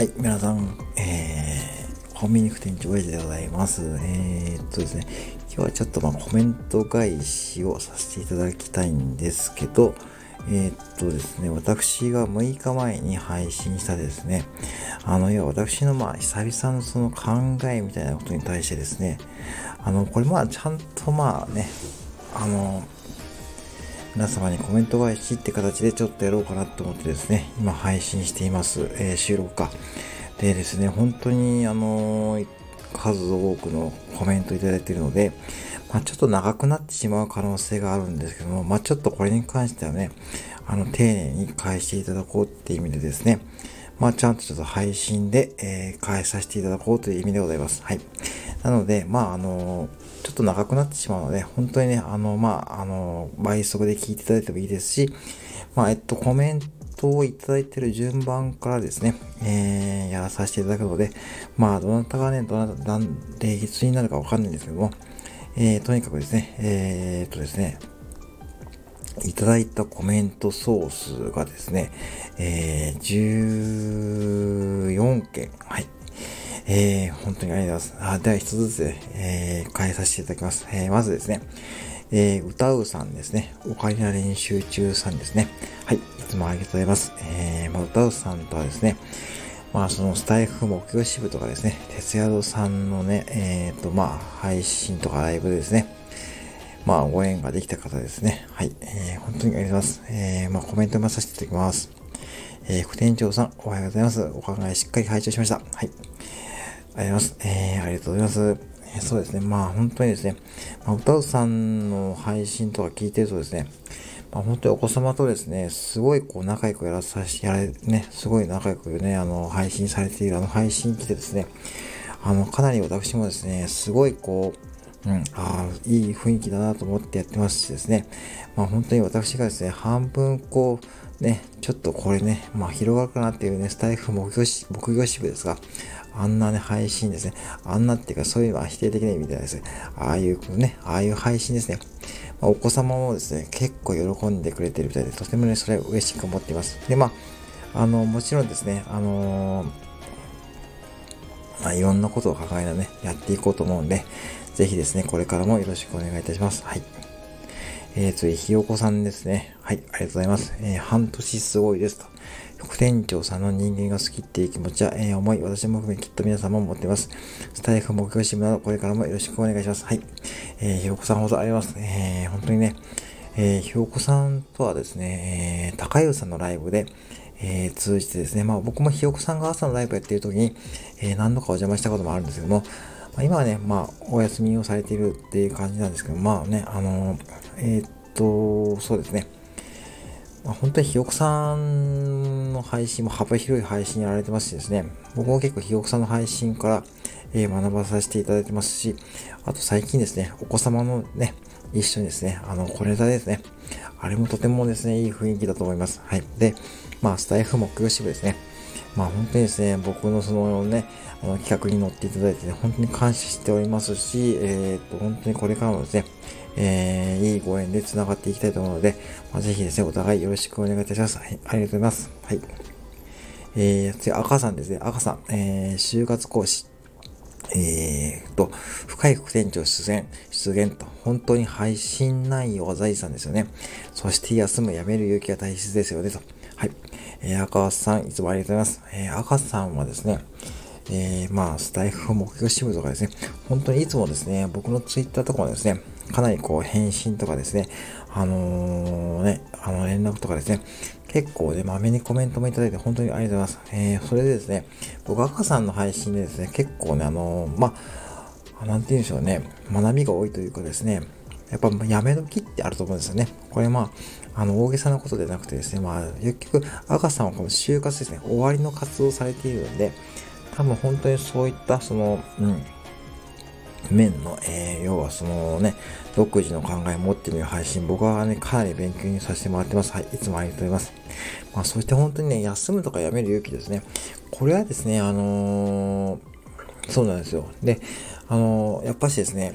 はい、皆さん、えー、コンビニ店長エイジでございます。えー、っとですね、今日はちょっとまあコメント返しをさせていただきたいんですけど、えー、っとですね、私が6日前に配信したですね、あの、要は私のまあ久々のその考えみたいなことに対してですね、あの、これまあちゃんとまあね、あの、皆様にコメント返しって形でちょっとやろうかなと思ってですね、今配信しています。えー、収録か。でですね、本当にあのー、数多くのコメントいただいているので、まあ、ちょっと長くなってしまう可能性があるんですけども、まあ、ちょっとこれに関してはね、あの、丁寧に返していただこうっていう意味でですね、まあ、ちゃんとちょっと配信で、えー、返させていただこうという意味でございます。はい。なので、まあ、あのーちょっと長くなってしまうので、本当にね、あの、まあ、あの、倍速で聞いていただいてもいいですし、まあ、えっと、コメントをいただいている順番からですね、えー、やらさせていただくので、まあ、どなたがね、どなた、例率になるかわかんないんですけども、えー、とにかくですね、えー、っとですね、いただいたコメント総数がですね、えー、14件、はい、えー、本当にありがとうございます。あでは一つずつ、えー、変えさせていただきます。えー、まずですね、えー、歌うさんですね。オカリナ練習中さんですね。はい、いつもありがとうございます。えー、まあ、歌うさんとはですね、まあ、そのスタイフ目標支部とかですね、鉄宿さんのね、えっ、ー、と、まあ、配信とかライブですね、まあ、ご縁ができた方ですね。はい、えー、本当にありがとうございます。えー、まあ、コメント読まさせていただきます。えー、副店長さん、おはようございます。お考えしっかり拝聴しました。はい。ありがとうございます。えー、ありがとうございます。えー、そうですね。まあ本当にですね、まあ、歌うさんの配信とか聞いてるとですね、まあ、本当にお子様とですね、すごいこう仲良くやらさし、やれ、ね、すごい仲良くね、あの、配信されているあの配信来てですね、あの、かなり私もですね、すごいこう、うん、ああ、いい雰囲気だなと思ってやってますしですね、まあ本当に私がですね、半分こう、ね、ちょっとこれね、まあ広がるかなっていうね、スタイフ目標し、目標支部ですが、あんなね、配信ですね。あんなっていうか、そういうのは否定的な意味ではです、ああいうね、ああいう配信ですね。まあ、お子様もですね、結構喜んでくれてるみたいで、とてもね、それは嬉しく思っています。で、まあ、あの、もちろんですね、あのー、まあ、いろんなことを抱えながらね、やっていこうと思うんで、ぜひですね、これからもよろしくお願いいたします。はい。えー、次、ひよこさんですね。はい、ありがとうございます。えー、半年すごいですと。副店長さんの人間が好きっていう気持ちは、えー、思い、私も含めきっと皆さんも持っています。スタイフ目標シムなど、これからもよろしくお願いします。はい。えー、ひよこさんほどあります。えー、本当にね、えー、ひよこさんとはですね、えー、高湯さんのライブで、えー、通じてですね、まあ僕もひよこさんが朝のライブやってる時に、えー、何度かお邪魔したこともあるんですけども、まあ、今はね、まあお休みをされているっていう感じなんですけど、まあね、あのー、えー、っと、そうですね、まあ、本当にひよこさんの配信も幅広い配信やられてますしですね、僕も結構ひよこさんの配信から、え、学ばさせていただいてますし、あと最近ですね、お子様のね、一緒にですね、あの、これだですね。あれもとてもですね、いい雰囲気だと思います。はい。で、まあ、スタイフ目標支部ですね。まあ、本当にですね、僕のそのね、あの企画に乗っていただいて、ね、本当に感謝しておりますし、えっ、と、本当にこれからもですね、えー、いいご縁で繋がっていきたいと思うので、まあ、ぜひですね、お互いよろしくお願いいたします。はい、ありがとうございます。はい。えー、次、赤さんですね。赤さん、えー、就活講師。えーと、深い副店長出現、出現と、本当に配信内容は財産ですよね。そして休む、やめる勇気が大切ですよね、と。はい。えー、赤さん、いつもありがとうございます。えー、赤さんはですね、えー、まあ、スタイフ目標支部とかですね、本当にいつもですね、僕のツイッターとかもですね、かなりこう返信とかですね、あのー、ね、あの連絡とかですね、結構ね、まめにコメントもいただいて本当にありがとうございます。えー、それでですね、僕赤さんの配信でですね、結構ね、あのー、まあ、なんて言うんでしょうね、学びが多いというかですね、やっぱやめ時ってあると思うんですよね。これまあ、あの、大げさなことでなくてですね、まあ、結局、赤さんはこの就活ですね、終わりの活動をされているので、多分本当にそういった、その、うん、面の、えー、要はそのね、独自の考えを持ってみる配信、僕はね、かなり勉強にさせてもらってます。はい、いつもありがとうございます。まあ、そして本当にね、休むとかやめる勇気ですね。これはですね、あのー、そうなんですよ。で、あのー、やっぱしですね、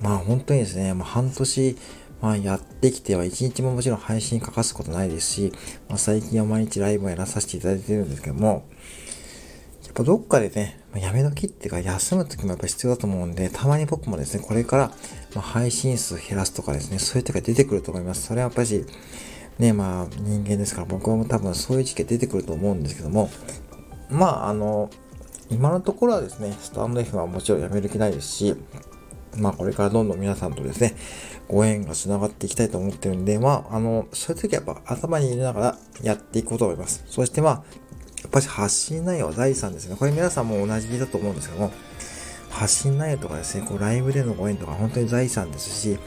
まあ本当にですね、まあ、半年、まあ、やってきては一日ももちろん配信欠かすことないですし、まあ、最近は毎日ライブをやらさせていただいてるんですけども、やっぱどっかでね、やめ時っていうか休む時もやっぱ必要だと思うんで、たまに僕もですね、これから、ま配信数減らすとかですね、そういう時が出てくると思います。それはやっぱり、ね、まあ人間ですから僕も多分そういう時期出てくると思うんですけども、まああの、今のところはですね、スタンド F はもちろんやめる気ないですし、まあこれからどんどん皆さんとですね、ご縁が繋がっていきたいと思ってるんで、まああの、そういう時はやっぱ頭に入れながらやっていこうと思います。そしてまあ、やっぱり発信内容は財産ですね。これ皆さんも同じだと思うんですけども、発信内容とかですね、こうライブでのご縁とか本当に財産ですし、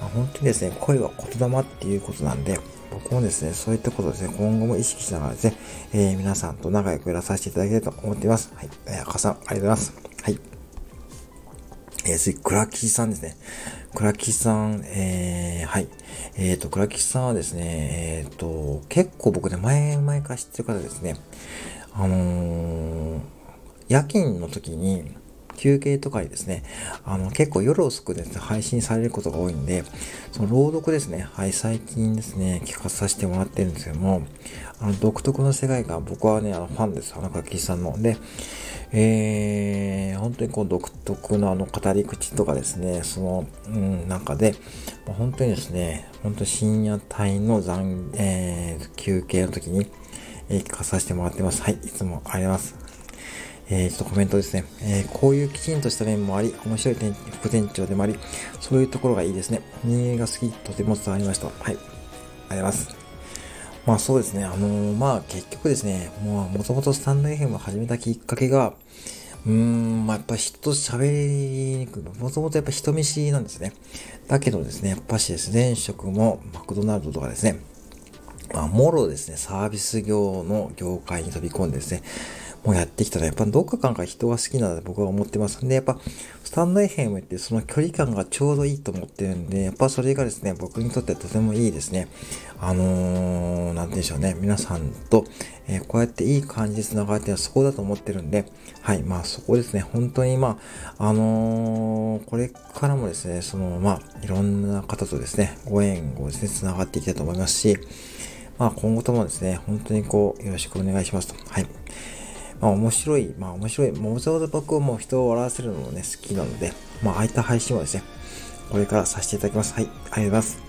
まあ、本当にですね、声は言霊っていうことなんで、僕もですね、そういったことをですね、今後も意識しながらですね、えー、皆さんと仲良くやらさせていただきたいと思っています。はい。えー、赤さん、ありがとうございます。はい。えー、次、クラキシさんですね。クラキシさん、えー、はい。えっ、ー、と、クラキシさんはですね、えっ、ー、と、結構僕ね、前々から知ってる方ですね。あのー、夜勤の時に、休憩とかにですね、あの、結構夜遅くですね、配信されることが多いんで、その朗読ですね、はい、最近ですね、聞かさせてもらってるんですけども、あの、独特の世界観、僕はね、あの、ファンです、あの、楽器さんの。で、えー、本当にこう、独特のあの、語り口とかですね、その、うん、中で、本当にですね、本当深夜帯の残、えー、休憩の時に、えー、聞かさせてもらってます。はい、いつもありがとうございます。えー、ちょっとコメントですね。えー、こういうきちんとした面もあり、面白い副店長でもあり、そういうところがいいですね。人間が好き、とても伝わりました。はい。ありがとうございます。まあそうですね。あのー、まあ結局ですね、もう元々スタンド FM を始めたきっかけが、うーん、まあやっぱ人と喋りにくい。もともとやっぱ人見知りなんですね。だけどですね、やっぱしですね、前職もマクドナルドとかですね、まあ、もろですね、サービス業の業界に飛び込んでですね、もうやってきたら、やっぱどっか感が人が好きなので僕は思ってます。んで、やっぱ、スタンド FM ってその距離感がちょうどいいと思ってるんで、やっぱそれがですね、僕にとってとてもいいですね。あのー、なんでしょうね、皆さんと、えー、こうやっていい感じで繋がってるのはそこだと思ってるんで、はい、まあそこですね、本当にまあ、あのー、これからもですね、その、まあ、いろんな方とですね、ご縁をですね、繋がっていきたいと思いますし、まあ今後ともですね、本当にこう、よろしくお願いしますと。はい。まあ面白い、まあ面白い、もともと僕はもう人を笑わせるのもね、好きなので、まあああいった配信をですね、これからさせていただきます。はい、ありがとうございます。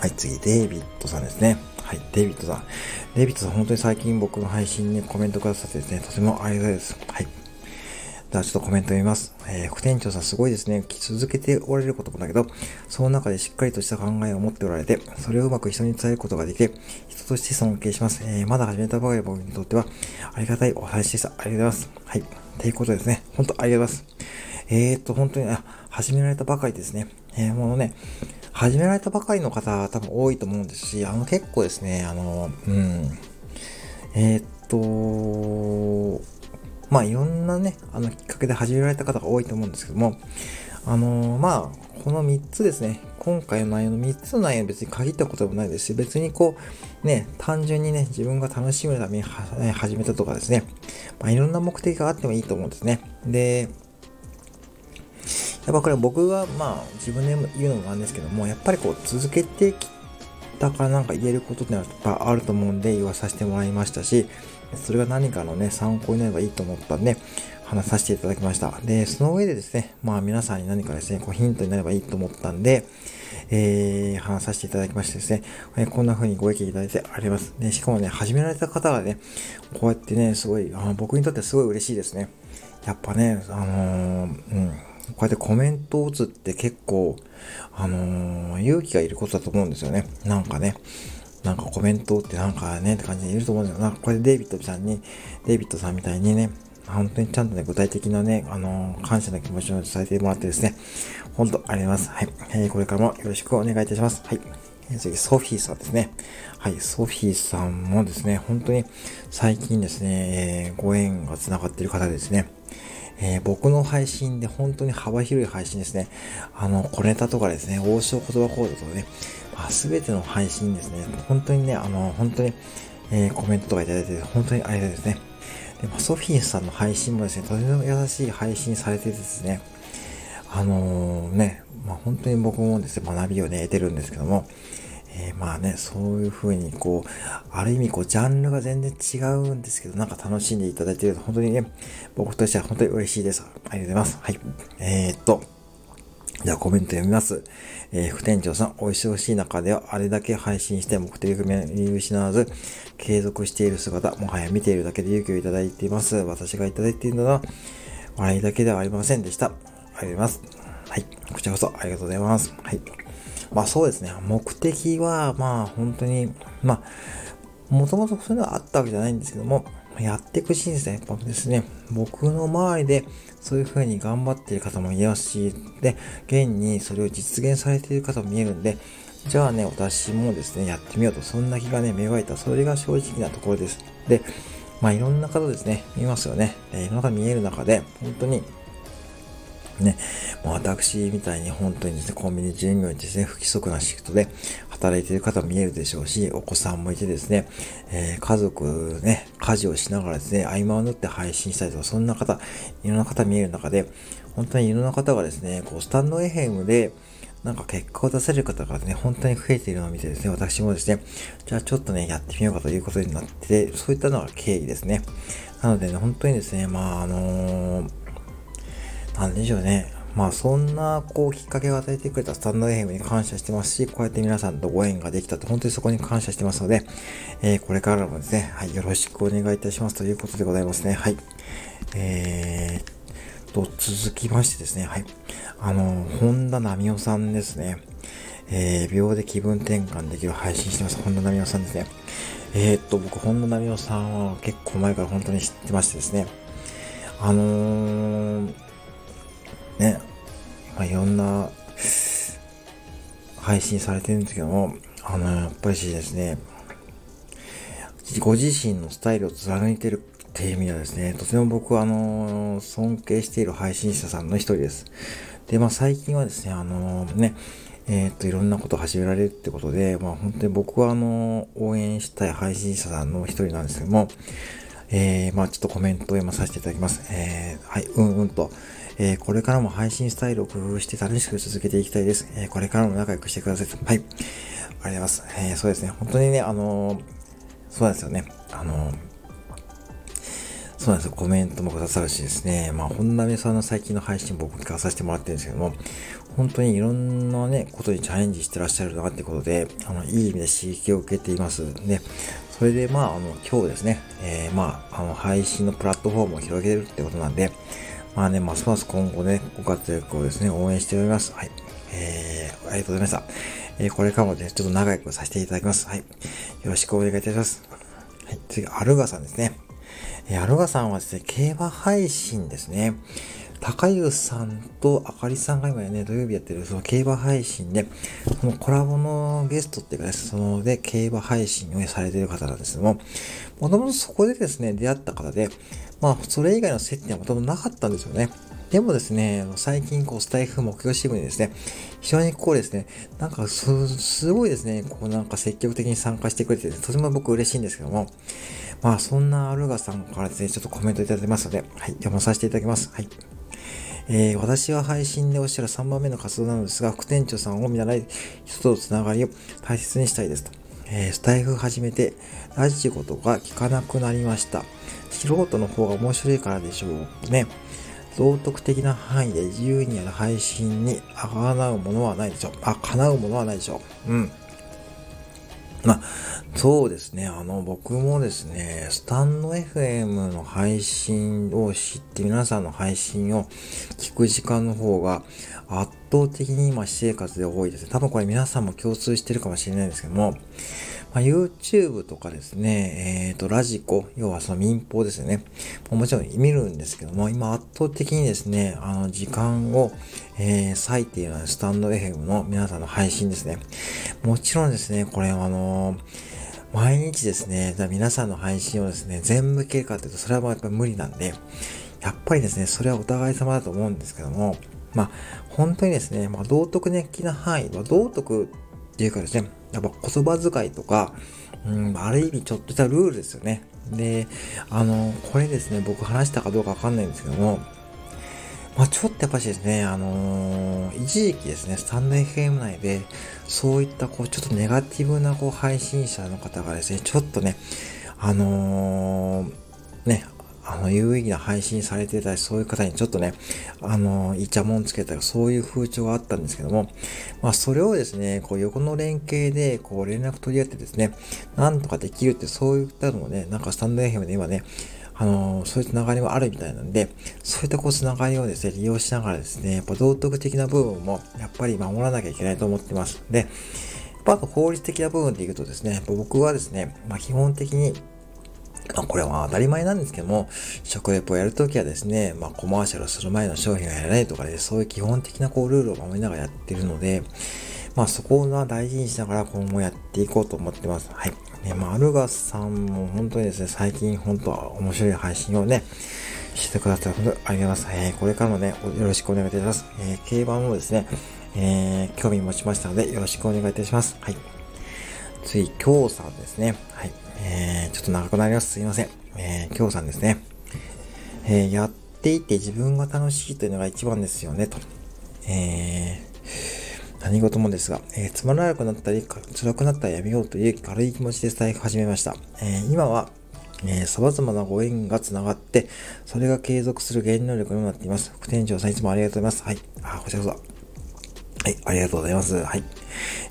はい、次、デイビッドさんですね。はい、デイビッドさん。デイビッドさん、本当に最近僕の配信にコメントくださってですね、とてもありがたいです。はい。ではちょっとコメント読みます。えー、副店長さんすごいですね。続けておられることもだけど、その中でしっかりとした考えを持っておられて、それをうまく人に伝えることができて、人として尊敬します。えー、まだ始めたばかり僕にとっては、ありがたいお話でした。ありがとうございます。はい。ということですね。本当ありがとうございます。えーと、本当に、あ、始められたばかりですね。えー、もうね、始められたばかりの方多分多いと思うんですし、あの結構ですね、あの、うん、えー、っと、まあいろんなね、あのきっかけで始められた方が多いと思うんですけども、あのー、まあ、この3つですね、今回の内容の3つの内容は別に限ったことでもないですし、別にこう、ね、単純にね、自分が楽しむために始めたとかですね、まあいろんな目的があってもいいと思うんですね。で、やっぱこれ僕がまあ自分で言うのもなんですけども、やっぱりこう続けてきたからなんか言えることってのはやっぱあると思うんで言わさせてもらいましたし、それが何かのね、参考になればいいと思ったんで、話させていただきました。で、その上でですね、まあ皆さんに何かですね、こうヒントになればいいと思ったんで、えー、話させていただきましてですね、えこんな風にご意見いただいてあります。で、しかもね、始められた方がね、こうやってね、すごい、あの僕にとってすごい嬉しいですね。やっぱね、あのー、うん、こうやってコメントを打つって結構、あのー、勇気がいることだと思うんですよね。なんかね。なんかコメントってなんかねって感じでいると思うんですよ。なんかこれデイビッドさんに、デイビッドさんみたいにね、本当にちゃんとね、具体的なね、あのー、感謝の気持ちを伝えてもらってですね、本当ありがとうございます。はい。えー、これからもよろしくお願いいたします。はい。えー、次、ソフィーさんですね。はい、ソフィーさんもですね、本当に最近ですね、えー、ご縁が繋がっている方ですね。えー、僕の配信で本当に幅広い配信ですね。あの、小ネタとかですね、王将言葉コードとかね、すべての配信ですね、本当にね、あの、本当に、えー、コメントとかいただいて、本当にありがたいですね。で、まあ、ソフィーさんの配信もですね、とても優しい配信されててですね、あのー、ね、まあ、本当に僕もですね、学びをね、得てるんですけども、えー、まあね、そういう風にこう、ある意味こう、ジャンルが全然違うんですけど、なんか楽しんでいただいていると、本当にね、僕としては本当に嬉しいです。ありがとうございます。はい。えー、っと、じゃあコメント読みます。えー、副店長さん、お忙しい中ではあれだけ配信して目的を見失わず、継続している姿、もはや見ているだけで勇気をいただいています。私がいただいているのは、笑いだけではありませんでした。ありがとうございます。はい。こちらこそありがとうございます。はい。まあそうですね。目的は、まあ本当に、まあ、もともとそういうのはあったわけじゃないんですけども、やっていく人生、やっぱですね、僕の周りでそういう風に頑張っている方もいますし、で、現にそれを実現されている方も見えるんで、じゃあね、私もですね、やってみようと、そんな気がね、芽生えた、それが正直なところです。で、まあいろんな方ですね、見ますよね。えいろんな方見える中で、本当にね、もう私みたいに本当にですね、コンビニ従業員ですね、不規則なシフトで働いている方も見えるでしょうし、お子さんもいてですね、えー、家族ね、家事をしながらですね、合間を縫って配信したりとか、そんな方、いろんな方見える中で、本当にいろんな方がですね、こう、スタンドエヘムで、なんか結果を出せる方がね、本当に増えているのを見てですね、私もですね、じゃあちょっとね、やってみようかということになって、そういったのが経緯ですね。なのでね、本当にですね、まあ、あのーなんでしょうね。まあそんなこうきっかけを与えてくれたスタンド FM に感謝してますし、こうやって皆さんとご縁ができたと本当にそこに感謝してますので、えー、これからもですね、はい、よろしくお願いいたしますということでございますね。はい。えー、と、続きましてですね、はい。あの、本田奈美夫さんですね。えー、秒で気分転換できる配信してます。本田奈美夫さんですね。えー、っと、僕、本田奈美夫さんは結構前から本当に知ってましてですね。あのー、ね、まあ、いろんな配信されてるんですけども、あの、やっぱりですね、ご自身のスタイルを貫いてるっていう意味ではですね、とても僕はあの、尊敬している配信者さんの一人です。で、まあ最近はですね、あのね、えっ、と、いろんなことを始められるってことで、まあ本当に僕はあの、応援したい配信者さんの一人なんですけども、えー、まあちょっとコメントを読まさせていただきます。えー、はい、うんうんと、えー、これからも配信スタイルを工夫して楽しく続けていきたいです。えー、これからも仲良くしてください。はい。ありがとうございます。えー、そうですね。本当にね、あのー、そうなんですよね。あのそうなんですよ。コメントもくださるしですね。まあ、本並さんの最近の配信僕聞かさせてもらってるんですけども、本当にいろんなね、ことにチャレンジしてらっしゃるなってことで、あの、いい意味で刺激を受けています。で、それでまあ、あの、今日ですね、えー、まあ、あの、配信のプラットフォームを広げるってことなんで、まあね、ますます今後ね、ご活躍をですね、応援しております。はい。えー、ありがとうございました。えー、これからもね、ちょっと長くさせていただきます。はい。よろしくお願いいたします。はい。次、アルガさんですね。えー、アルガさんはですね、競馬配信ですね。高湯さんとあかりさんが今ね、土曜日やってるその競馬配信で、そのコラボのゲストっていうかね、そので競馬配信をされている方なんですけども、もともとそこでですね、出会った方で、まあ、それ以外の接点はもともとなかったんですよね。でもですね、最近、こう、スタイフ目標支部にですね、非常にこうですね、なんかす、すごいですね、こうなんか積極的に参加してくれて、とても僕嬉しいんですけども、まあ、そんなアルガさんからですね、ちょっとコメントいただいてますので、はい、読まさせていただきます。はい。えー、私は配信でおっしゃる3番目の活動なのですが、副店長さんを見習い、人とのつながりを大切にしたいですと。えー、スタイフ始めて、ラジオとか聞かなくなりました。素人の方が面白いからでしょうね。道徳的な範囲で自由にやる配信にあがなうものはないでしょう。あ、叶うものはないでしょう。うん。まあ、そうですね。あの、僕もですね、スタンド FM の配信を知って皆さんの配信を聞く時間の方が圧倒的に今私生活で多いです。多分これ皆さんも共通してるかもしれないんですけども、まあ、YouTube とかですね、えっ、ー、と、ラジコ、要はその民放ですよね。もちろん見るんですけども、今圧倒的にですね、あの、時間を、えー、割いているのはスタンド FM の皆さんの配信ですね。もちろんですね、これはあの毎日ですね、皆さんの配信をですね、全部消るかというと、それはやっぱり無理なんで、やっぱりですね、それはお互い様だと思うんですけども、まあ、本当にですね、まあ、道徳的な範囲、まあ、道徳っていうかですね、やっぱ言葉遣いとか、うん、ある意味ちょっとしたルールですよね。で、あの、これですね、僕話したかどうかわかんないんですけども、まあちょっとやっぱしですね、あのー、一時期ですね、スタンド FM 内で、そういったこう、ちょっとネガティブなこう、配信者の方がですね、ちょっとね、あのー、ね、あの、有意義な配信されてたり、そういう方にちょっとね、あの、イチャモンつけたり、そういう風潮があったんですけども、まあ、それをですね、こう、横の連携で、こう、連絡取り合ってですね、なんとかできるって、そういったのもね、なんかスタンド FM で今ね、あの、そういうつながりはあるみたいなんで、そういったこう、つながりをですね、利用しながらですね、やっぱ道徳的な部分も、やっぱり守らなきゃいけないと思ってます。で、あと法律的な部分で言うとですね、僕はですね、まあ、基本的に、まあ、これは当たり前なんですけども、食レポをやるときはですね、まあ、コマーシャルする前の商品をやらないとかで、そういう基本的なこうルールを守りながらやってるので、まあ、そこは大事にしながら今後やっていこうと思ってます。はい。ね、まあ、アルガスさんも本当にですね、最近本当は面白い配信をね、してくださって本当にありがとうございます。えー、これからもね、よろしくお願いいたします。えー、競馬もですね、えー、興味持ちましたので、よろしくお願いいたします。はい。次、京さんですね。はい。えー、ちょっと長くなります。すいません。えー、京さんですね。えー、やっていて自分が楽しいというのが一番ですよね、と。えー、何事もですが、えー、つまらなくなったり、辛くなったらやめようという軽い気持ちで伝え始めました。えー、今は、えー、様々なご縁が繋がって、それが継続する原動力にもなっています。副店長さんいつもありがとうございます。はい。あ、こちらこそ。はい、ありがとうございます。はい。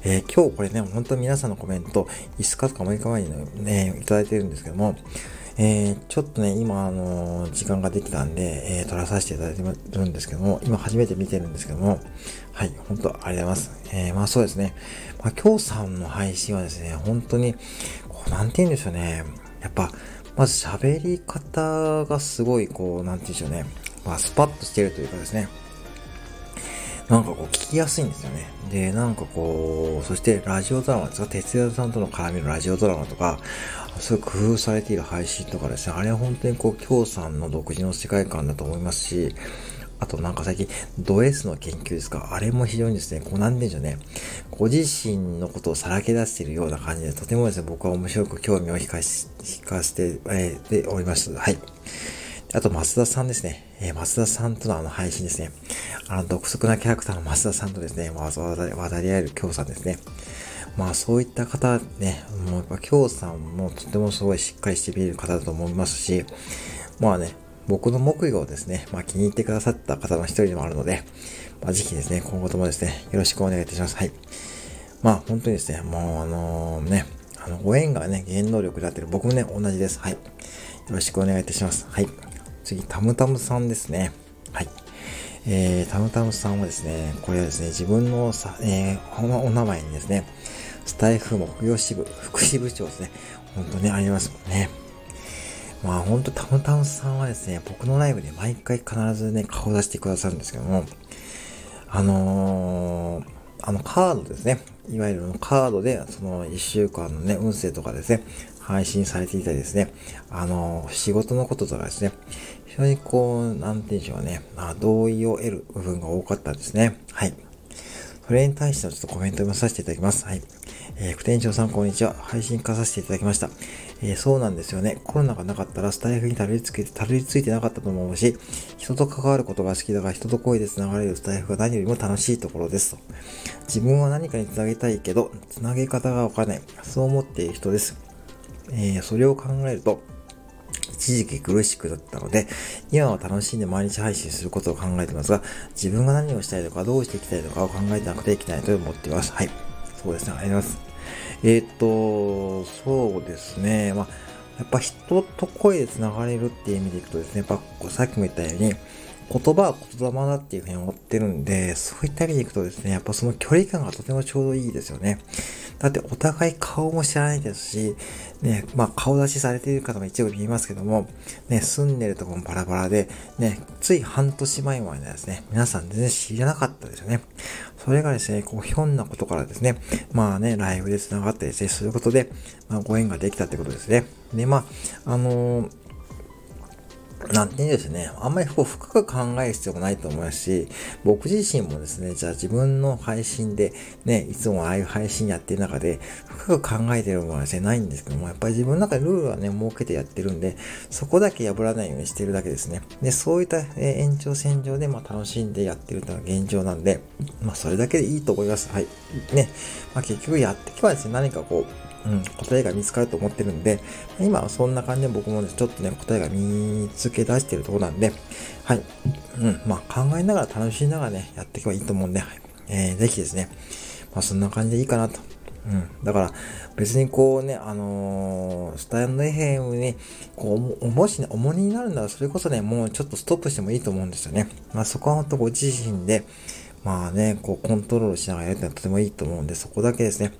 えー、今日これね、本当に皆さんのコメント、5日とか6日前にね、いただいてるんですけども、えー、ちょっとね、今、あのー、時間ができたんで、えー、撮らさせていただいてるんですけども、今初めて見てるんですけども、はい、本当ありがとうございます。えー、まあそうですね。まあ今日さんの配信はですね、本当に、こう、なんて言うんでしょうね。やっぱ、まず喋り方がすごい、こう、なんて言うんでしょうね。まあ、スパッとしてるというかですね。なんかこう聞きやすいんですよね。で、なんかこう、そしてラジオドラマですか、哲也さんとの絡みのラジオドラマとか、そういう工夫されている配信とかですね、あれは本当にこう、京さんの独自の世界観だと思いますし、あとなんか最近、ド S の研究ですかあれも非常にですね、こうなんでしょうね。ご自身のことをさらけ出しているような感じで、とてもですね、僕は面白く興味を引かし、引かせて、えー、でおります。はい。あと、増田さんですね。えー、増田さんとのあの配信ですね。あの、独特なキャラクターの増田さんとですね、まあ、渡り合える京さんですね。まあ、そういった方ね、もうやっぱ京さんもとてもすごいしっかりして見える方だと思いますし、まあね、僕の目標をですね、まあ気に入ってくださった方の一人でもあるので、まあぜひですね、今後ともですね、よろしくお願いいたします。はい。まあ本当にですね、もうあのね、あの、ご縁がね、原動力になってる僕もね、同じです。はい。よろしくお願いいたします。はい。次、タムタムさんですね。はい。えー、タムタムさんはですね、これはですね、自分のさ、えー、お名前にですね、スタイフ木曜支部、副支部長ですね。本当にありますもんね。まあ本当タムタムさんはですね、僕のライブで毎回必ずね、顔出してくださるんですけども、あのー、あのカードですね。いわゆるカードで、その一週間のね、運勢とかですね、配信されていたりですね、あの、仕事のこととかですね、非常にこう、なんて言うんでしょうね、まあ、同意を得る部分が多かったですね。はい。それに対してはちょっとコメント読まさせていただきます。はい。えー、副店長さんこんにちは。配信化させていただきました。えー、そうなんですよね。コロナがなかったらスタイフにたどり着けて、たどり着いてなかったと思うし、人と関わることが好きだが、人と声で繋がれるスタイフが何よりも楽しいところですと。自分は何かに繋げたいけど、繋げ方がわからない。そう思っている人です。えー、それを考えると、一時期苦しくなったので、今は楽しんで毎日配信することを考えてますが、自分が何をしたいとか、どうしていきたいとかを考えてなくていけないと思っています。はい。そうですね、ありがとうございます。えっ、と、そうですね、まあ、やっぱ人と声で繋がれるっていう意味でいくとですね、やっぱさっきも言ったように、言葉は言霊だっていうふうに思ってるんで、そういった意味でいくとですね、やっぱその距離感がとてもちょうどいいですよね。だってお互い顔も知らないですし、ね、まあ顔出しされている方も一部見えますけども、ね、住んでるとこもバラバラで、ね、つい半年前までですね、皆さん全然知らなかったですよね。それがですね、こう、ひょんなことからですね、まあね、ライブで繋がってですね、することで、まあご縁ができたってことですね。で、まあ、あのーなんて言うんですね。あんまりこう深く考える必要もないと思いますし、僕自身もですね、じゃあ自分の配信でね、いつもああいう配信やってる中で、深く考えてるものはですね、ないんですけども、やっぱり自分の中でルールはね、設けてやってるんで、そこだけ破らないようにしてるだけですね。で、そういった、え延長線上で、まあ楽しんでやってるというのが現状なんで、まあそれだけでいいと思います。はい。ね。まあ結局やっていけばですね、何かこう、うん、答えが見つかると思ってるんで、今はそんな感じで僕もね、ちょっとね、答えが見つけ出してるとこなんで、はい。うん、まあ考えながら楽しみながらね、やっていけばいいと思うんで、はい、えー、ぜひですね、まあそんな感じでいいかなと。うん。だから、別にこうね、あのー、スタンド FM に、こう、もしね、重荷になるなら、それこそね、もうちょっとストップしてもいいと思うんですよね。まあそこは本当ご自身で、まあね、こう、コントロールしながらやるってのはとてもいいと思うんで、そこだけですね。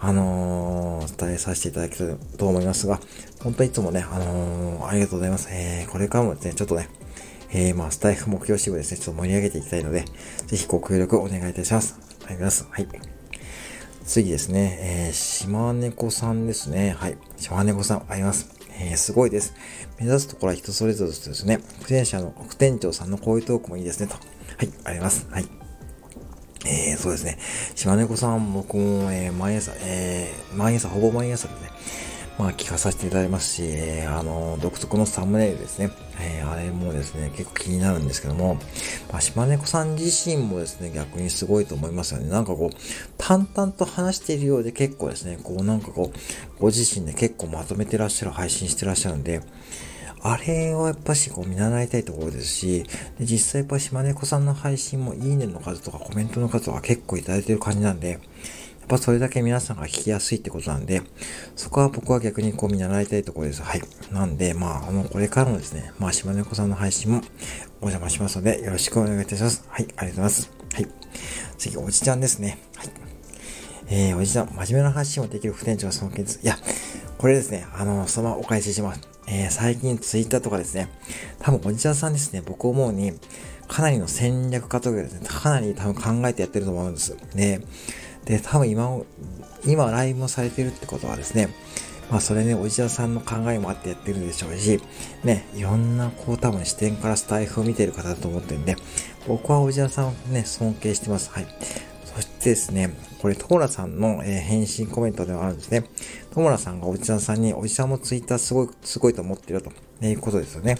あのー、伝えさせていただけたらと思いますが、本当にいつもね、あのー、ありがとうございます。えー、これからもですね、ちょっとね、えー、まあ、スタイフ目標支部ですね、ちょっと盛り上げていきたいので、ぜひご協力お願いいたします。ありがとうございます。はい。次ですね、えー、島猫さんですね。はい。島猫さん、あります。えー、すごいです。目指すところは人それぞれですね。副店者の、副店長さんのこういうトークもいいですね、と。はい、あります。はい。えー、そうですね。島猫さん、僕も、えー、毎朝、えー、毎朝、ほぼ毎朝でね、まあ、聞かさせていただきますし、えー、あの、独特のサムネイルですね。えー、あれもですね、結構気になるんですけども、まあ、島猫さん自身もですね、逆にすごいと思いますよね。なんかこう、淡々と話しているようで結構ですね、こう、なんかこう、ご自身で結構まとめてらっしゃる、配信してらっしゃるんで、あれはやっぱしこう見習いたいところですし、で実際やっぱ島猫さんの配信もいいねの数とかコメントの数とか結構いただいてる感じなんで、やっぱそれだけ皆さんが聞きやすいってことなんで、そこは僕は逆にこう見習いたいところです。はい。なんで、まあ、あの、これからもですね、まあ、島猫さんの配信もお邪魔しますので、よろしくお願いいたします。はい、ありがとうございます。はい。次、おじちゃんですね。はい。えー、おじちゃん、真面目な発信をできる副店長が尊敬です。いや、これですね、あの、そのままお返しします。えー、最近ツイッターとかですね、多分おじちゃんさんですね、僕思うに、かなりの戦略家とかですね、かなり多分考えてやってると思うんです。ね、で、多分今、今ライブもされてるってことはですね、まあそれね、おじちゃさんの考えもあってやってるでしょうし、ね、いろんなこう多分視点からスタイフを見てる方だと思ってるんで、僕はおじちゃさんをね、尊敬してます。はい。そしてですね、これ、トモラさんの、えー、返信コメントではあるんですね。トモラさんがおじさんさんに、おじさんもツイッターすごい、すごいと思ってると、ね、いうことですよね。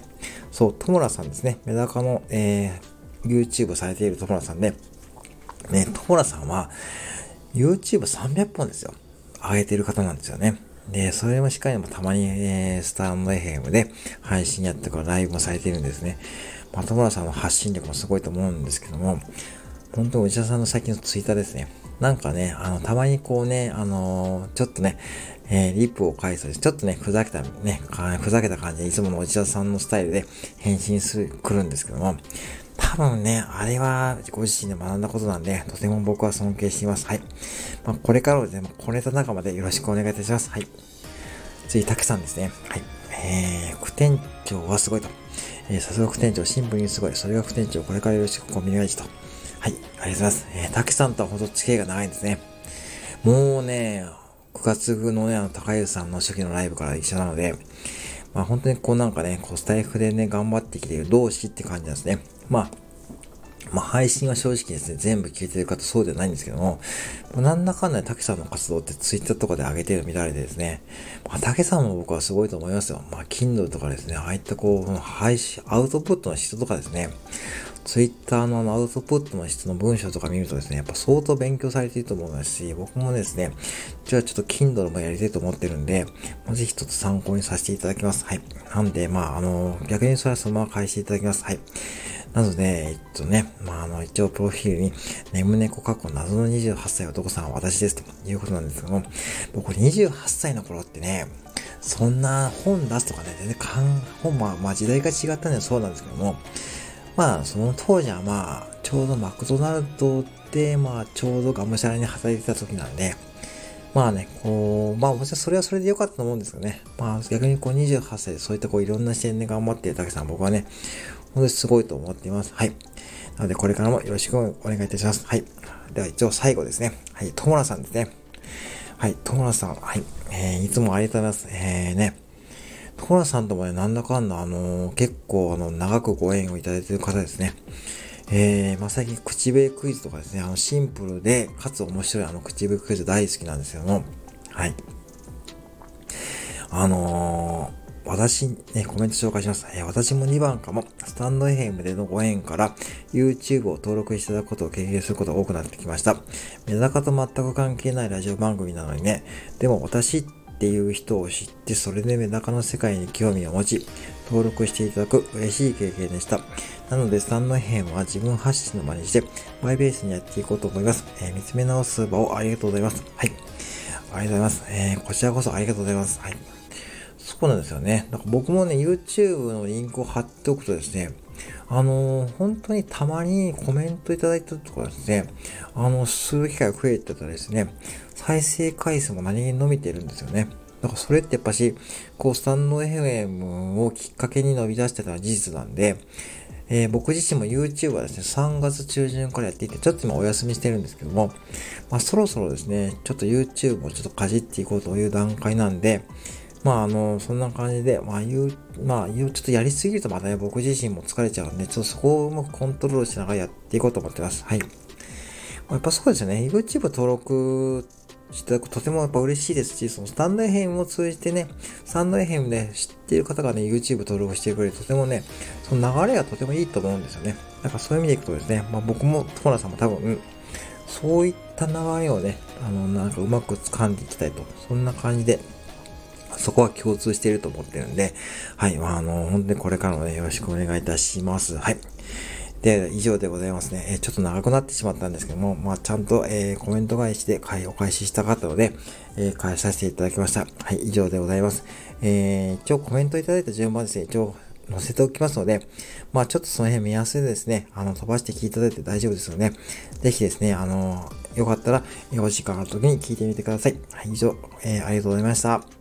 そう、トモラさんですね。メダカの、えー、YouTube されているトモラさんで、ね、トモラさんは、YouTube300 本ですよ。上げてる方なんですよね。で、それもしっかりもたまに、えー、スタンド FM で配信やってからライブもされているんですね。まあ、トモラさんの発信力もすごいと思うんですけども、本当におじさんの最近のツイッターですね。なんかね、あの、たまにこうね、あのー、ちょっとね、えー、リップを返すちょっとね、ふざけたね、ふざけた感じでいつものおじさんのスタイルで返信する、来るんですけども、多分ね、あれはご自身で学んだことなんで、とても僕は尊敬しています。はい。まあ、これからもですね、こネタ仲間でよろしくお願いいたします。はい。次、たけさんですね。はい。えー、副店長はすごいと。えー、さすが副店長、シンプルにすごい。それが副店長、これからよろしくお願いしと。はい、ありがとうございます。えー、たけさんとはほど付き合いが長いんですね。もうね、9月のね、あの、高湯さんの初期のライブから一緒なので、まあ本当にこうなんかね、こうスタイフでね、頑張ってきている同志って感じなんですね。まあ、まあ配信は正直ですね、全部聞いてる方そうではないんですけども、もなんだかんだで竹さんの活動ってツイッターとかで上げてる見られてですね、まあ竹さんも僕はすごいと思いますよ。まあ Kindle とかですね、ああいったこう、配信、アウトプットの人とかですね、ツイッターのアウトプットの質の文章とか見るとですね、やっぱ相当勉強されていると思いますし、僕もですね、じゃあちょっと Kindle もやりたいと思ってるんで、ぜひ一つ参考にさせていただきます。はい。なんで、まあ、あの、逆にそれはそのまま返していただきます。はい。なので、えっとね、まあ、あの、一応プロフィールに、眠猫過去謎の28歳男さんは私ですということなんですけども、僕28歳の頃ってね、そんな本出すとかね、全然本、まあ、まあ時代が違ったんでそうなんですけども、まあ、その当時はまあ、ちょうどマクドナルドで、まあ、ちょうどがむしゃらに働いてた時なんで、まあね、こう、まあもちろんそれはそれで良かったと思うんですけどね。まあ逆にこう28歳でそういったこういろんな視点で頑張っている竹さん僕はね、本当にすごいと思っています。はい。なのでこれからもよろしくお願いいたします。はい。では一応最後ですね。はい。友村さんですね。はい。友村さん。はい。えー、いつもありがとうございます。えーね。所さんともね、なんだかんだ、あのー、結構、あの、長くご縁をいただいている方ですね。えー、まあ、最近、口笛クイズとかですね、あの、シンプルで、かつ面白いあの、口笛クイズ大好きなんですけども、はい。あのー私、ね、コメント紹介します。えー、私も2番かも、スタンド FM でのご縁から、YouTube を登録していただくことを経験することが多くなってきました。メダカと全く関係ないラジオ番組なのにね、でも私ってっていう人を知って、それでメダカの世界に興味を持ち、登録していただく嬉しい経験でした。なので、スタンド FM は自分発信の場にして、マイベースにやっていこうと思います。えー、見つめ直す場をありがとうございます。はい。ありがとうございます。えー、こちらこそありがとうございます。はい。そうなんですよね。なんか僕もね、YouTube のリンクを貼っておくとですね、あのー、本当にたまにコメントいただいたとかですね、あの、する機会が増えてたらですね、再生回数も何気に伸びてるんですよね。だからそれってやっぱし、こう、スタンド FM をきっかけに伸び出してた事実なんで、えー、僕自身も YouTube はですね、3月中旬からやっていて、ちょっと今お休みしてるんですけども、まあそろそろですね、ちょっと YouTube をちょっとかじっていこうという段階なんで、まあ、あの、そんな感じで、まあ、言う、まあ、言う、ちょっとやりすぎるとまたね、僕自身も疲れちゃうんで、ちょっとそこをうまくコントロールしながらやっていこうと思ってます。はい。やっぱそうですよね。YouTube 登録していただくとてもやっぱ嬉しいですし、そのスタンド FM を通じてね、スタンド FM で知っている方がね、YouTube 登録してくれるとてもね、その流れがとてもいいと思うんですよね。だかそういう意味でいくとですね、まあ僕も、トコナさんも多分、そういった流れをね、あの、なんかうまく掴んでいきたいと。そんな感じでそこは共通していると思ってるんで、はい、まあ、あの、本当にこれからもね、よろしくお願いいたします。はい。で、以上でございますね。え、ちょっと長くなってしまったんですけども、まあ、ちゃんと、えー、コメント返しで、お返ししたかったので、えー、返させていただきました。はい、以上でございます。えー、一応コメントいただいた順番ですね、一応載せておきますので、まあちょっとその辺見やすいですね、あの、飛ばして聞いていただいて大丈夫ですので、ぜひですね、あの、よかったら、お時間ある時に聞いてみてください。はい、以上、えー、ありがとうございました。